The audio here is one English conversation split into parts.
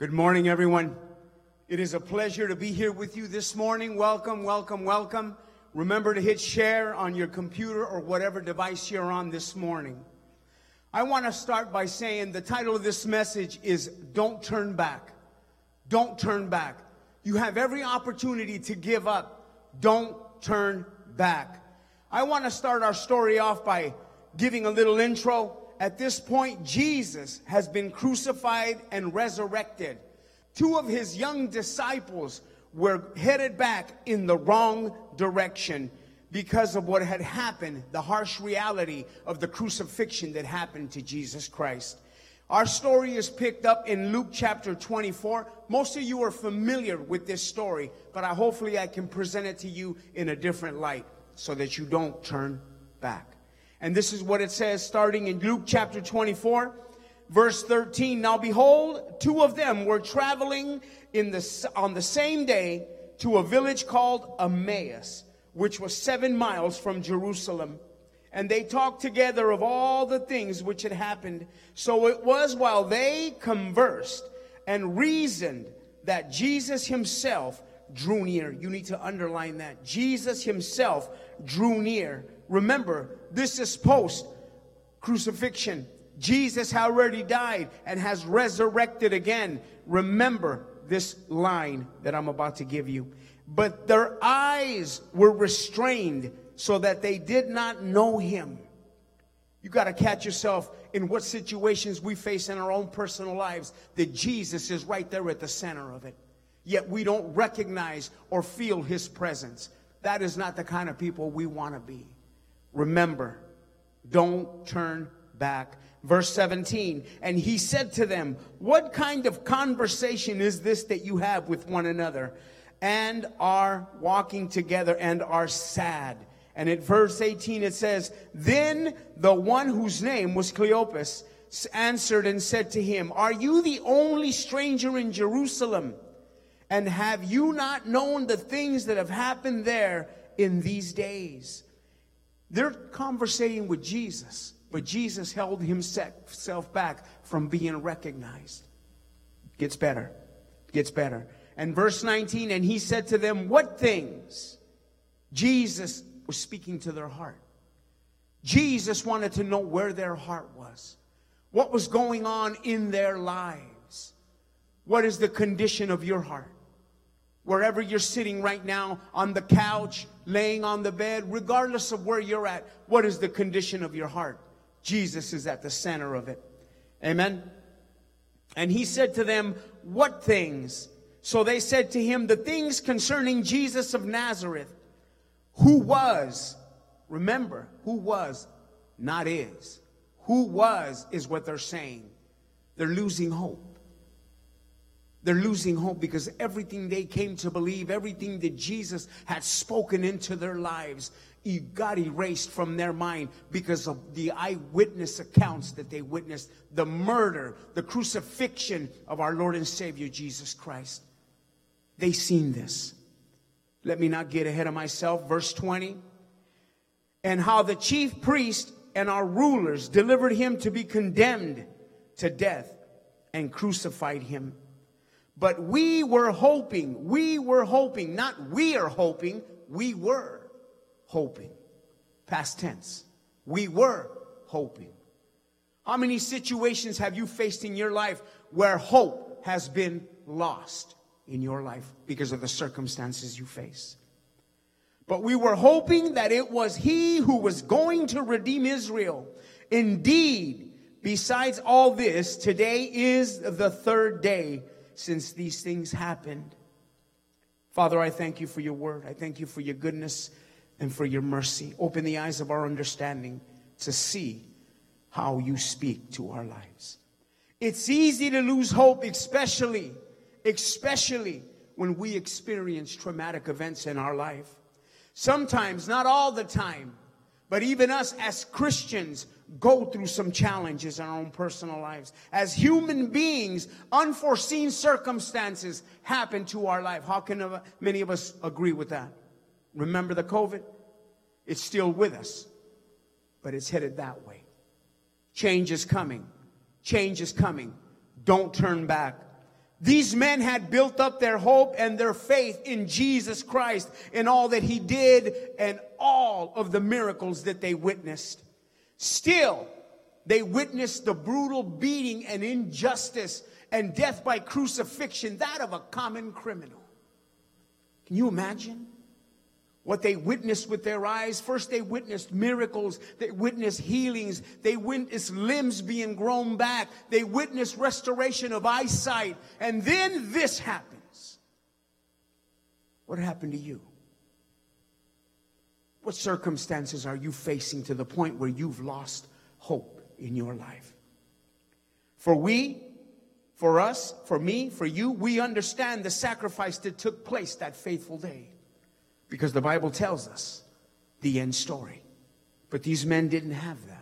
Good morning, everyone. It is a pleasure to be here with you this morning. Welcome, welcome, welcome. Remember to hit share on your computer or whatever device you're on this morning. I want to start by saying the title of this message is Don't Turn Back. Don't turn back. You have every opportunity to give up. Don't turn back. I want to start our story off by giving a little intro. At this point, Jesus has been crucified and resurrected. Two of his young disciples were headed back in the wrong direction because of what had happened, the harsh reality of the crucifixion that happened to Jesus Christ. Our story is picked up in Luke chapter 24. Most of you are familiar with this story, but I hopefully I can present it to you in a different light so that you don't turn back. And this is what it says starting in Luke chapter 24, verse 13. Now behold, two of them were traveling in the, on the same day to a village called Emmaus, which was seven miles from Jerusalem. And they talked together of all the things which had happened. So it was while they conversed and reasoned that Jesus himself drew near. You need to underline that. Jesus himself drew near. Remember, this is post crucifixion. Jesus already died and has resurrected again. Remember this line that I'm about to give you. But their eyes were restrained so that they did not know him. You got to catch yourself in what situations we face in our own personal lives that Jesus is right there at the center of it. Yet we don't recognize or feel his presence. That is not the kind of people we want to be. Remember, don't turn back. Verse 17, and he said to them, What kind of conversation is this that you have with one another and are walking together and are sad? And at verse 18 it says, Then the one whose name was Cleopas answered and said to him, Are you the only stranger in Jerusalem? And have you not known the things that have happened there in these days? They're conversating with Jesus, but Jesus held himself back from being recognized. Gets better. Gets better. And verse 19, and he said to them, What things? Jesus was speaking to their heart. Jesus wanted to know where their heart was, what was going on in their lives. What is the condition of your heart? Wherever you're sitting right now, on the couch, laying on the bed, regardless of where you're at, what is the condition of your heart? Jesus is at the center of it. Amen. And he said to them, What things? So they said to him, The things concerning Jesus of Nazareth who was, remember, who was, not is. Who was is what they're saying. They're losing hope. They're losing hope because everything they came to believe, everything that Jesus had spoken into their lives, got erased from their mind because of the eyewitness accounts that they witnessed the murder, the crucifixion of our Lord and Savior Jesus Christ. They seen this. Let me not get ahead of myself. Verse 20. And how the chief priest and our rulers delivered him to be condemned to death and crucified him. But we were hoping, we were hoping, not we are hoping, we were hoping. Past tense. We were hoping. How many situations have you faced in your life where hope has been lost? in your life because of the circumstances you face. But we were hoping that it was He who was going to redeem Israel. Indeed, besides all this, today is the third day since these things happened. Father, I thank you for your word. I thank you for your goodness and for your mercy. Open the eyes of our understanding to see how you speak to our lives. It's easy to lose hope, especially especially when we experience traumatic events in our life. Sometimes, not all the time, but even us as Christians go through some challenges in our own personal lives. As human beings, unforeseen circumstances happen to our life. How can many of us agree with that? Remember the COVID? It's still with us, but it's headed that way. Change is coming. Change is coming. Don't turn back. These men had built up their hope and their faith in Jesus Christ and all that he did and all of the miracles that they witnessed. Still, they witnessed the brutal beating and injustice and death by crucifixion, that of a common criminal. Can you imagine? What they witnessed with their eyes. First, they witnessed miracles, they witnessed healings, they witnessed limbs being grown back, they witnessed restoration of eyesight, and then this happens. What happened to you? What circumstances are you facing to the point where you've lost hope in your life? For we, for us, for me, for you, we understand the sacrifice that took place that faithful day. Because the Bible tells us the end story. But these men didn't have that.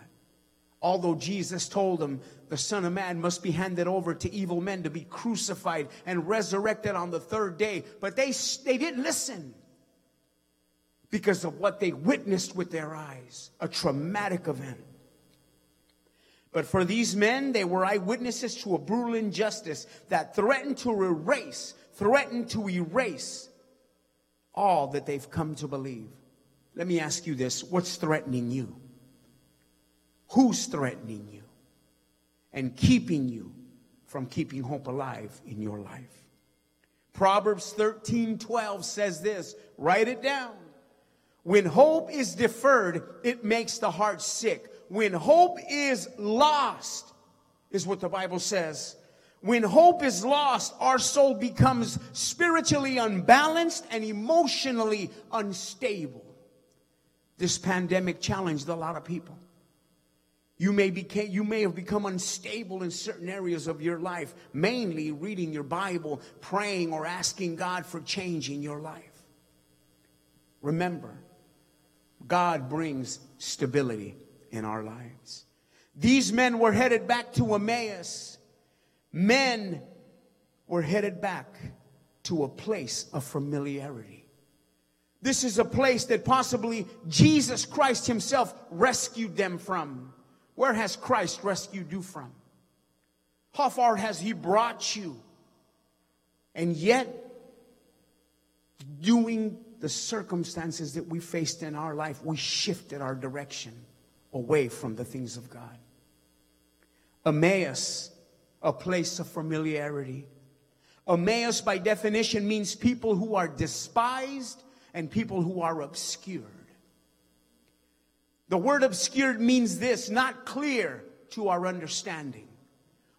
Although Jesus told them the Son of Man must be handed over to evil men to be crucified and resurrected on the third day, but they, they didn't listen because of what they witnessed with their eyes a traumatic event. But for these men, they were eyewitnesses to a brutal injustice that threatened to erase, threatened to erase all that they've come to believe. Let me ask you this what's threatening you? Who's threatening you and keeping you from keeping hope alive in your life? Proverbs 13 12 says this write it down. When hope is deferred, it makes the heart sick. When hope is lost, is what the Bible says, when hope is lost, our soul becomes spiritually unbalanced and emotionally unstable. This pandemic challenged a lot of people. You may, became, you may have become unstable in certain areas of your life, mainly reading your Bible, praying, or asking God for change in your life. Remember, God brings stability in our lives. These men were headed back to Emmaus men were headed back to a place of familiarity. This is a place that possibly Jesus Christ Himself rescued them from. Where has Christ rescued you from? How far has He brought you? And yet, doing the circumstances that we faced in our life, we shifted our direction away from the things of God. Emmaus a place of familiarity. Emmaus, by definition, means people who are despised and people who are obscured. The word obscured means this not clear to our understanding.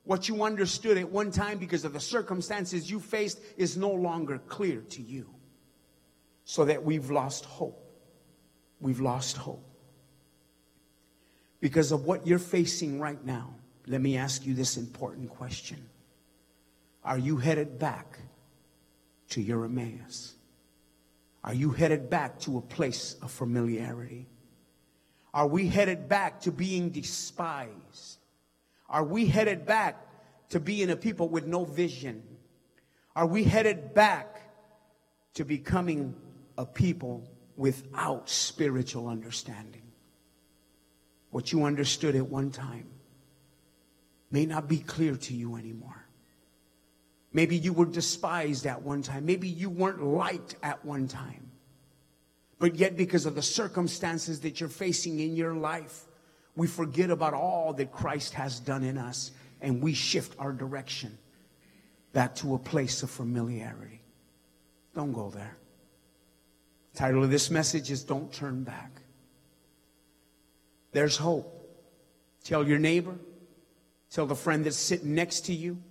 What you understood at one time because of the circumstances you faced is no longer clear to you. So that we've lost hope. We've lost hope. Because of what you're facing right now. Let me ask you this important question Are you headed back to your Emmaus? Are you headed back to a place of familiarity? Are we headed back to being despised? Are we headed back to being a people with no vision? Are we headed back to becoming a people without spiritual understanding? What you understood at one time may not be clear to you anymore. Maybe you were despised at one time. Maybe you weren't liked at one time. But yet, because of the circumstances that you're facing in your life, we forget about all that Christ has done in us and we shift our direction back to a place of familiarity. Don't go there. The title of this message is Don't Turn Back. There's hope. Tell your neighbor, Tell the friend that's sitting next to you.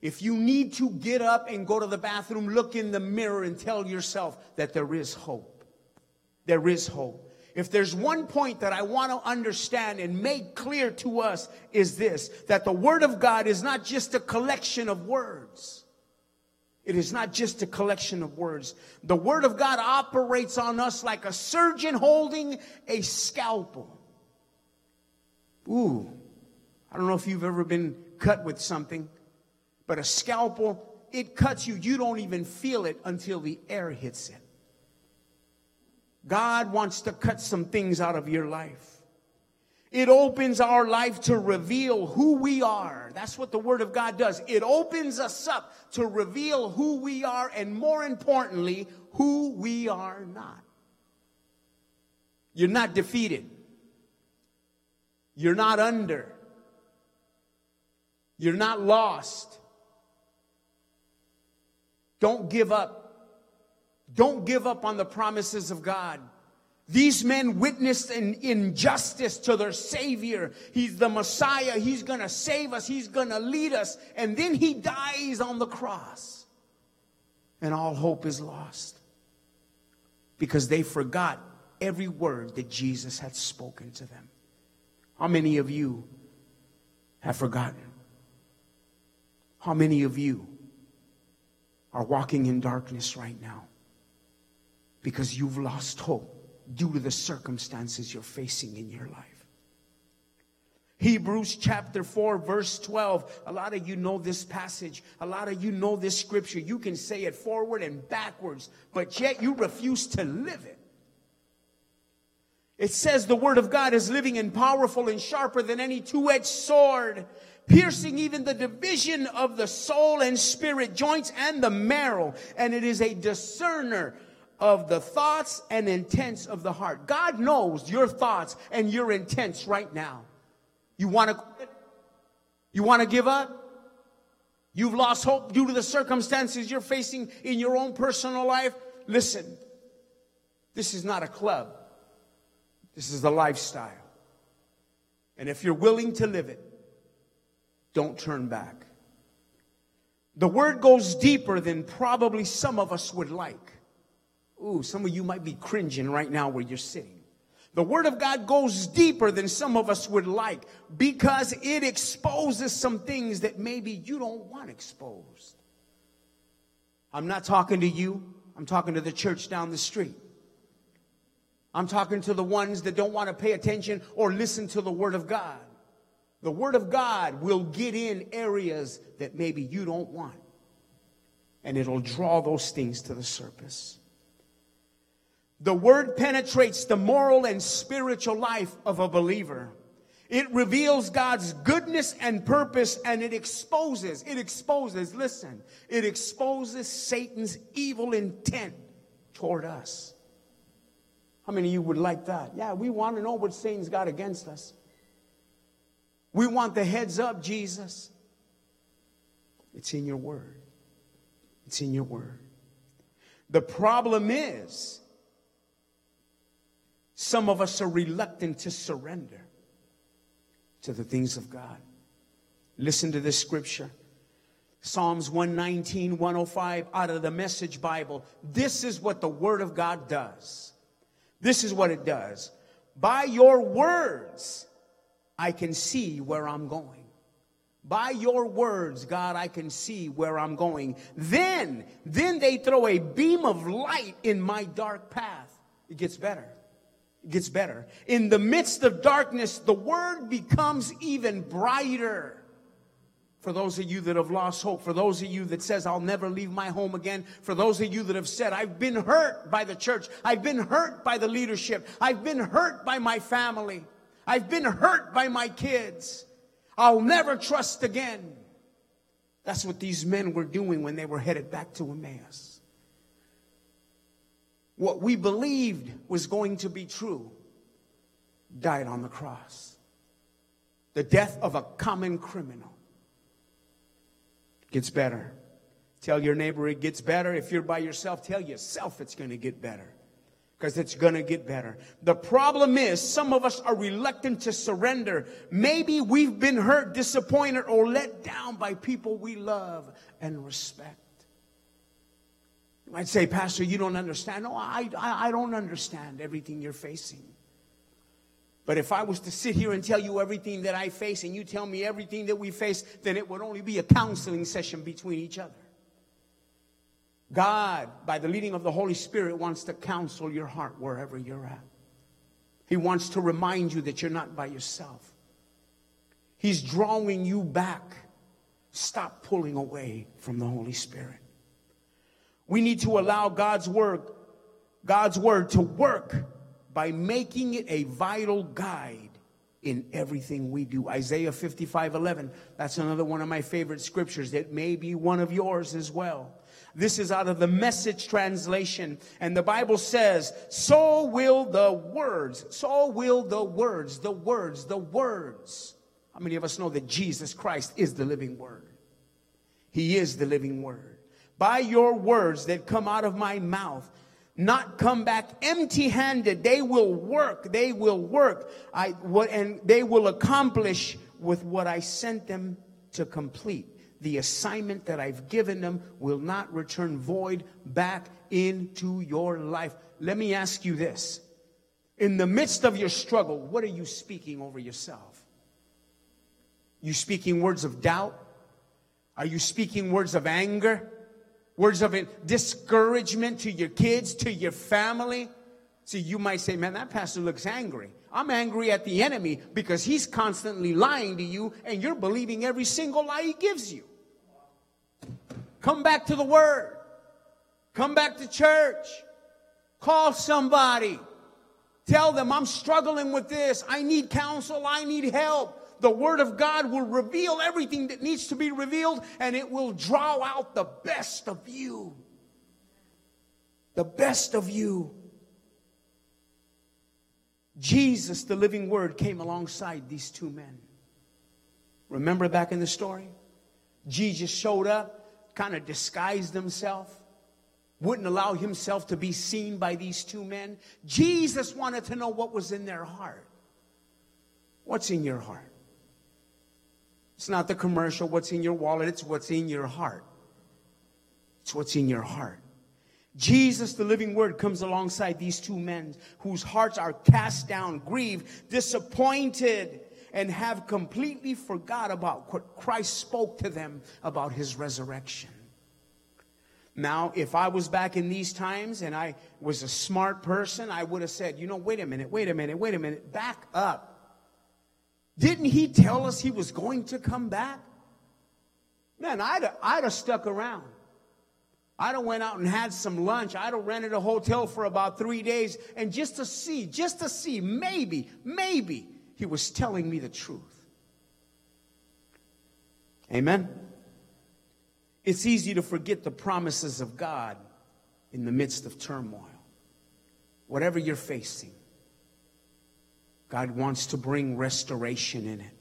If you need to get up and go to the bathroom, look in the mirror and tell yourself that there is hope. There is hope. If there's one point that I want to understand and make clear to us is this, that the Word of God is not just a collection of words. It is not just a collection of words. The Word of God operates on us like a surgeon holding a scalpel. Ooh, I don't know if you've ever been cut with something, but a scalpel, it cuts you. You don't even feel it until the air hits it. God wants to cut some things out of your life. It opens our life to reveal who we are. That's what the Word of God does. It opens us up to reveal who we are and more importantly, who we are not. You're not defeated. You're not under. You're not lost. Don't give up. Don't give up on the promises of God. These men witnessed an injustice to their Savior. He's the Messiah. He's going to save us. He's going to lead us. And then he dies on the cross. And all hope is lost because they forgot every word that Jesus had spoken to them. How many of you have forgotten? How many of you are walking in darkness right now because you've lost hope due to the circumstances you're facing in your life? Hebrews chapter 4, verse 12. A lot of you know this passage. A lot of you know this scripture. You can say it forward and backwards, but yet you refuse to live it. It says the word of God is living and powerful and sharper than any two-edged sword piercing even the division of the soul and spirit, joints and the marrow. And it is a discerner of the thoughts and intents of the heart. God knows your thoughts and your intents right now. You want to quit? You want to give up? You've lost hope due to the circumstances you're facing in your own personal life? Listen, this is not a club. This is a lifestyle. And if you're willing to live it, don't turn back. The word goes deeper than probably some of us would like. Ooh, some of you might be cringing right now where you're sitting. The word of God goes deeper than some of us would like because it exposes some things that maybe you don't want exposed. I'm not talking to you. I'm talking to the church down the street. I'm talking to the ones that don't want to pay attention or listen to the word of God. The Word of God will get in areas that maybe you don't want. And it'll draw those things to the surface. The Word penetrates the moral and spiritual life of a believer. It reveals God's goodness and purpose and it exposes, it exposes, listen, it exposes Satan's evil intent toward us. How many of you would like that? Yeah, we want to know what Satan's got against us. We want the heads up, Jesus. It's in your word. It's in your word. The problem is, some of us are reluctant to surrender to the things of God. Listen to this scripture. Psalms 119, 105 out of the Message Bible. This is what the Word of God does. This is what it does. By your words, I can see where I'm going. By your words, God, I can see where I'm going. Then, then they throw a beam of light in my dark path. It gets better. It gets better. In the midst of darkness, the word becomes even brighter. For those of you that have lost hope, for those of you that says, I'll never leave my home again, for those of you that have said, I've been hurt by the church, I've been hurt by the leadership, I've been hurt by my family. I've been hurt by my kids. I'll never trust again. That's what these men were doing when they were headed back to Emmaus. What we believed was going to be true died on the cross. The death of a common criminal. Gets better. Tell your neighbor it gets better. If you're by yourself, tell yourself it's going to get better because it's going to get better. The problem is some of us are reluctant to surrender. Maybe we've been hurt, disappointed, or let down by people we love and respect. You might say, Pastor, you don't understand. No, I, I, I don't understand everything you're facing. But if I was to sit here and tell you everything that I face and you tell me everything that we face, then it would only be a counseling session between each other. God, by the leading of the Holy Spirit, wants to counsel your heart wherever you're at. He wants to remind you that you're not by yourself. He's drawing you back. Stop pulling away from the Holy Spirit. We need to allow God's word, God's word to work by making it a vital guide in everything we do. Isaiah 55 11. That's another one of my favorite scriptures. It may be one of yours as well. This is out of the message translation. And the Bible says, so will the words, so will the words, the words, the words. How many of us know that Jesus Christ is the living word? He is the living word. By your words that come out of my mouth, not come back empty handed. They will work. They will work. I, what, and they will accomplish with what I sent them to complete. The assignment that I've given them will not return void back into your life. Let me ask you this. In the midst of your struggle, what are you speaking over yourself? You speaking words of doubt? Are you speaking words of anger? Words of discouragement to your kids, to your family. See, you might say, man, that pastor looks angry. I'm angry at the enemy because he's constantly lying to you and you're believing every single lie he gives you. Come back to the word. Come back to church. Call somebody. Tell them I'm struggling with this. I need counsel. I need help the Word of God will reveal everything that needs to be revealed and it will draw out the best of you. The best of you. Jesus, the living Word, came alongside these two men. Remember back in the story? Jesus showed up, kind of disguised himself, wouldn't allow himself to be seen by these two men. Jesus wanted to know what was in their heart. What's in your heart? It's not the commercial, what's in your wallet, it's what's in your heart. It's what's in your heart. Jesus, the living word, comes alongside these two men whose hearts are cast down, grieved, disappointed, and have completely forgot about what Christ spoke to them about his resurrection. Now, if I was back in these times and I was a smart person, I would have said, you know, wait a minute, wait a minute, wait a minute, back up. Didn't he tell us he was going to come back? Man, I'd I'd have stuck around. I'd have went out and had some lunch. I don't rented a hotel for about three days and just to see, just to see, maybe, maybe he was telling me the truth. Amen. It's easy to forget the promises of God in the midst of turmoil. Whatever you're facing, God wants to bring restoration in it.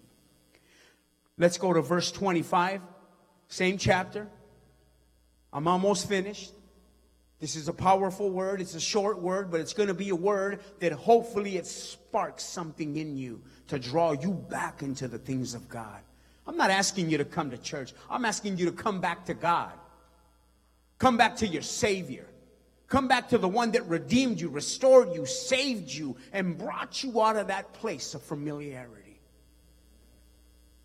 Let's go to verse 25, same chapter. I'm almost finished. This is a powerful word. It's a short word, but it's going to be a word that hopefully it sparks something in you to draw you back into the things of God. I'm not asking you to come to church. I'm asking you to come back to God. Come back to your Savior. Come back to the one that redeemed you, restored you, saved you, and brought you out of that place of familiarity.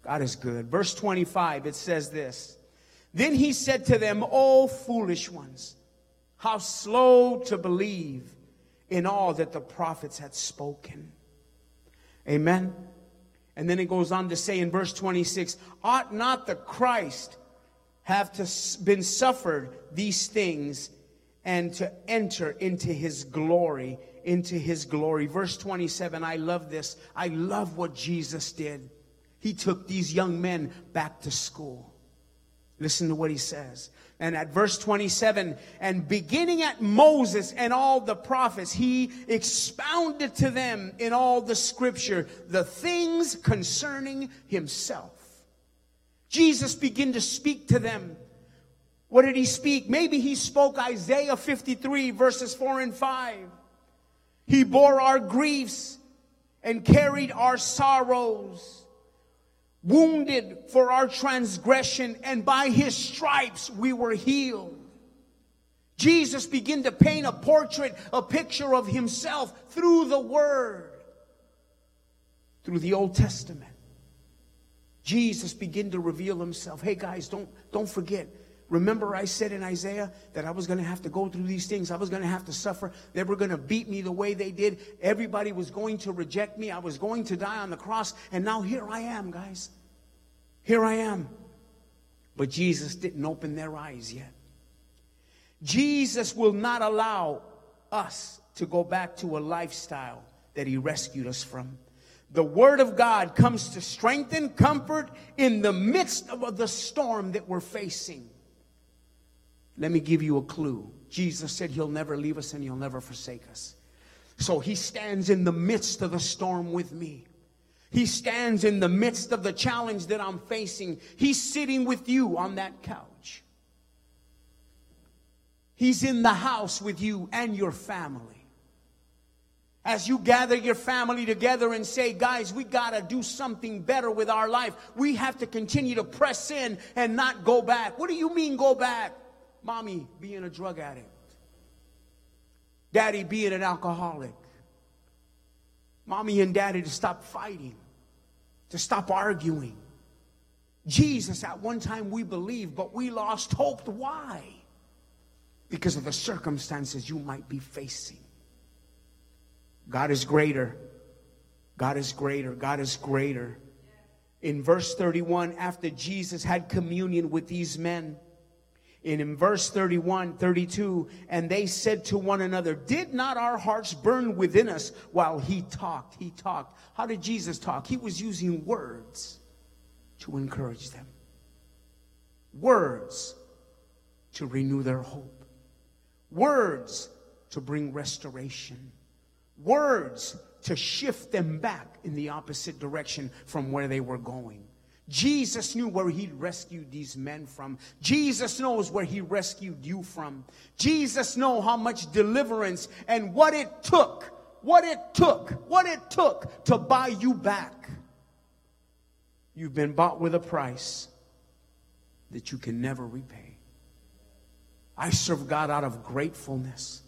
God is good. Verse 25, it says this Then he said to them, O foolish ones, how slow to believe in all that the prophets had spoken. Amen. And then it goes on to say in verse 26 Ought not the Christ have to been suffered these things and to enter into his glory, into his glory. Verse 27, I love this. I love what Jesus did. He took these young men back to school. Listen to what he says. And at verse 27, and beginning at Moses and all the prophets, he expounded to them in all the scripture the things concerning himself. Jesus began to speak to them what did he speak? Maybe he spoke Isaiah 53 verses 4 and 5. He bore our griefs and carried our sorrows, wounded for our transgression, and by his stripes we were healed. Jesus began to paint a portrait, a picture of himself through the word, through the Old Testament. Jesus began to reveal himself. Hey guys, don't, don't forget, Remember, I said in Isaiah that I was going to have to go through these things. I was going to have to suffer. They were going to beat me the way they did. Everybody was going to reject me. I was going to die on the cross. And now here I am, guys. Here I am. But Jesus didn't open their eyes yet. Jesus will not allow us to go back to a lifestyle that he rescued us from. The Word of God comes to strengthen, comfort in the midst of the storm that we're facing. Let me give you a clue. Jesus said He'll never leave us and He'll never forsake us. So He stands in the midst of the storm with me. He stands in the midst of the challenge that I'm facing. He's sitting with you on that couch. He's in the house with you and your family. As you gather your family together and say, guys, we got to do something better with our life. We have to continue to press in and not go back. What do you mean go back? Mommy being a drug addict. Daddy being an alcoholic. Mommy and daddy to stop fighting, to stop arguing. Jesus, at one time we believed, but we lost hope. Why? Because of the circumstances you might be facing. God is greater. God is greater. God is greater. In verse 31, after Jesus had communion with these men, and in verse 31, 32, and they said to one another, Did not our hearts burn within us while he talked? He talked. How did Jesus talk? He was using words to encourage them, words to renew their hope, words to bring restoration, words to shift them back in the opposite direction from where they were going. Jesus knew where he rescued these men from. Jesus knows where he rescued you from. Jesus know how much deliverance and what it took, what it took, what it took to buy you back. You've been bought with a price that you can never repay. I serve God out of gratefulness.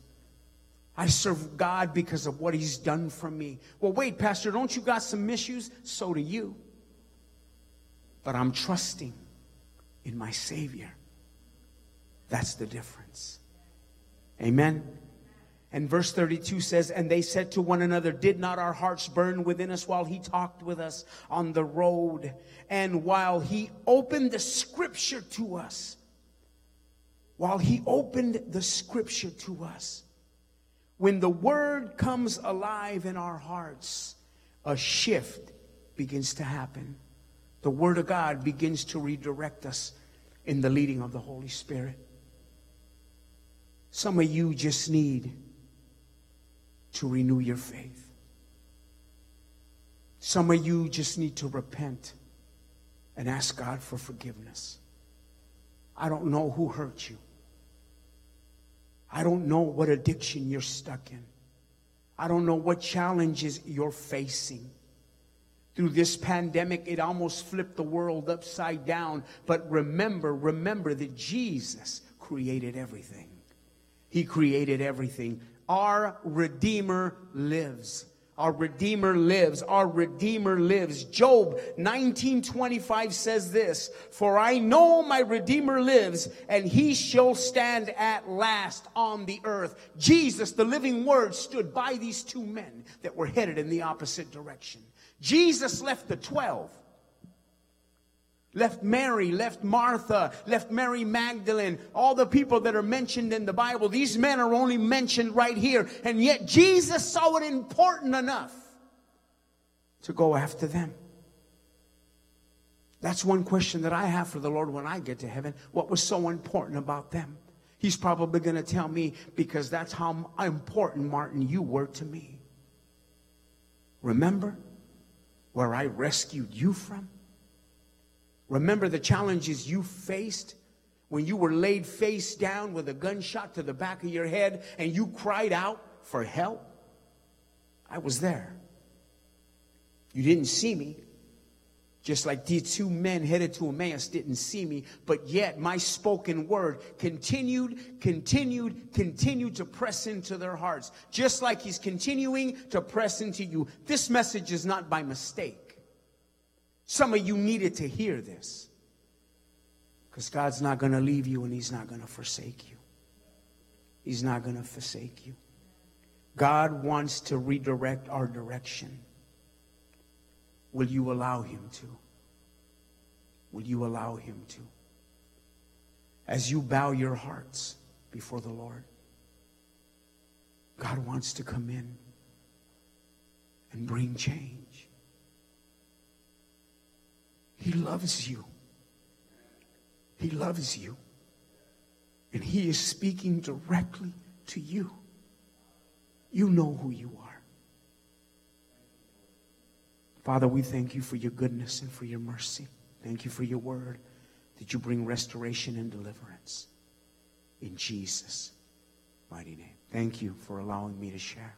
I serve God because of what he's done for me. Well, wait, Pastor, don't you got some issues? So do you but I'm trusting in my Savior. That's the difference. Amen. And verse 32 says, And they said to one another, Did not our hearts burn within us while he talked with us on the road and while he opened the scripture to us? While he opened the scripture to us. When the word comes alive in our hearts, a shift begins to happen the Word of God begins to redirect us in the leading of the Holy Spirit. Some of you just need to renew your faith. Some of you just need to repent and ask God for forgiveness. I don't know who hurt you. I don't know what addiction you're stuck in. I don't know what challenges you're facing through this pandemic, it almost flipped the world upside down. But remember, remember that Jesus created everything. He created everything. Our Redeemer lives. Our Redeemer lives. Our Redeemer lives. Job 1925 says this, For I know my Redeemer lives, and he shall stand at last on the earth. Jesus, the living word, stood by these two men that were headed in the opposite direction. Jesus left the 12. Left Mary, left Martha, left Mary Magdalene, all the people that are mentioned in the Bible. These men are only mentioned right here. And yet Jesus saw it important enough to go after them. That's one question that I have for the Lord when I get to heaven. What was so important about them? He's probably going to tell me because that's how important, Martin, you were to me. Remember? Where I rescued you from? Remember the challenges you faced when you were laid face down with a gunshot to the back of your head and you cried out for help? I was there. You didn't see me, just like these two men headed to Emmaus didn't see me, but yet my spoken word continued, continued, continued to press into their hearts, just like he's continuing to press into you. This message is not by mistake. Some of you needed to hear this because God's not going to leave you and he's not going to forsake you. He's not going to forsake you. God wants to redirect our direction. Will you allow him to? Will you allow him to? As you bow your hearts before the Lord, God wants to come in and bring change. He loves you. He loves you. And He is speaking directly to you. You know who you are. Father, we thank you for your goodness and for your mercy. Thank you for your word that you bring restoration and deliverance. In Jesus' mighty name. Thank you for allowing me to share.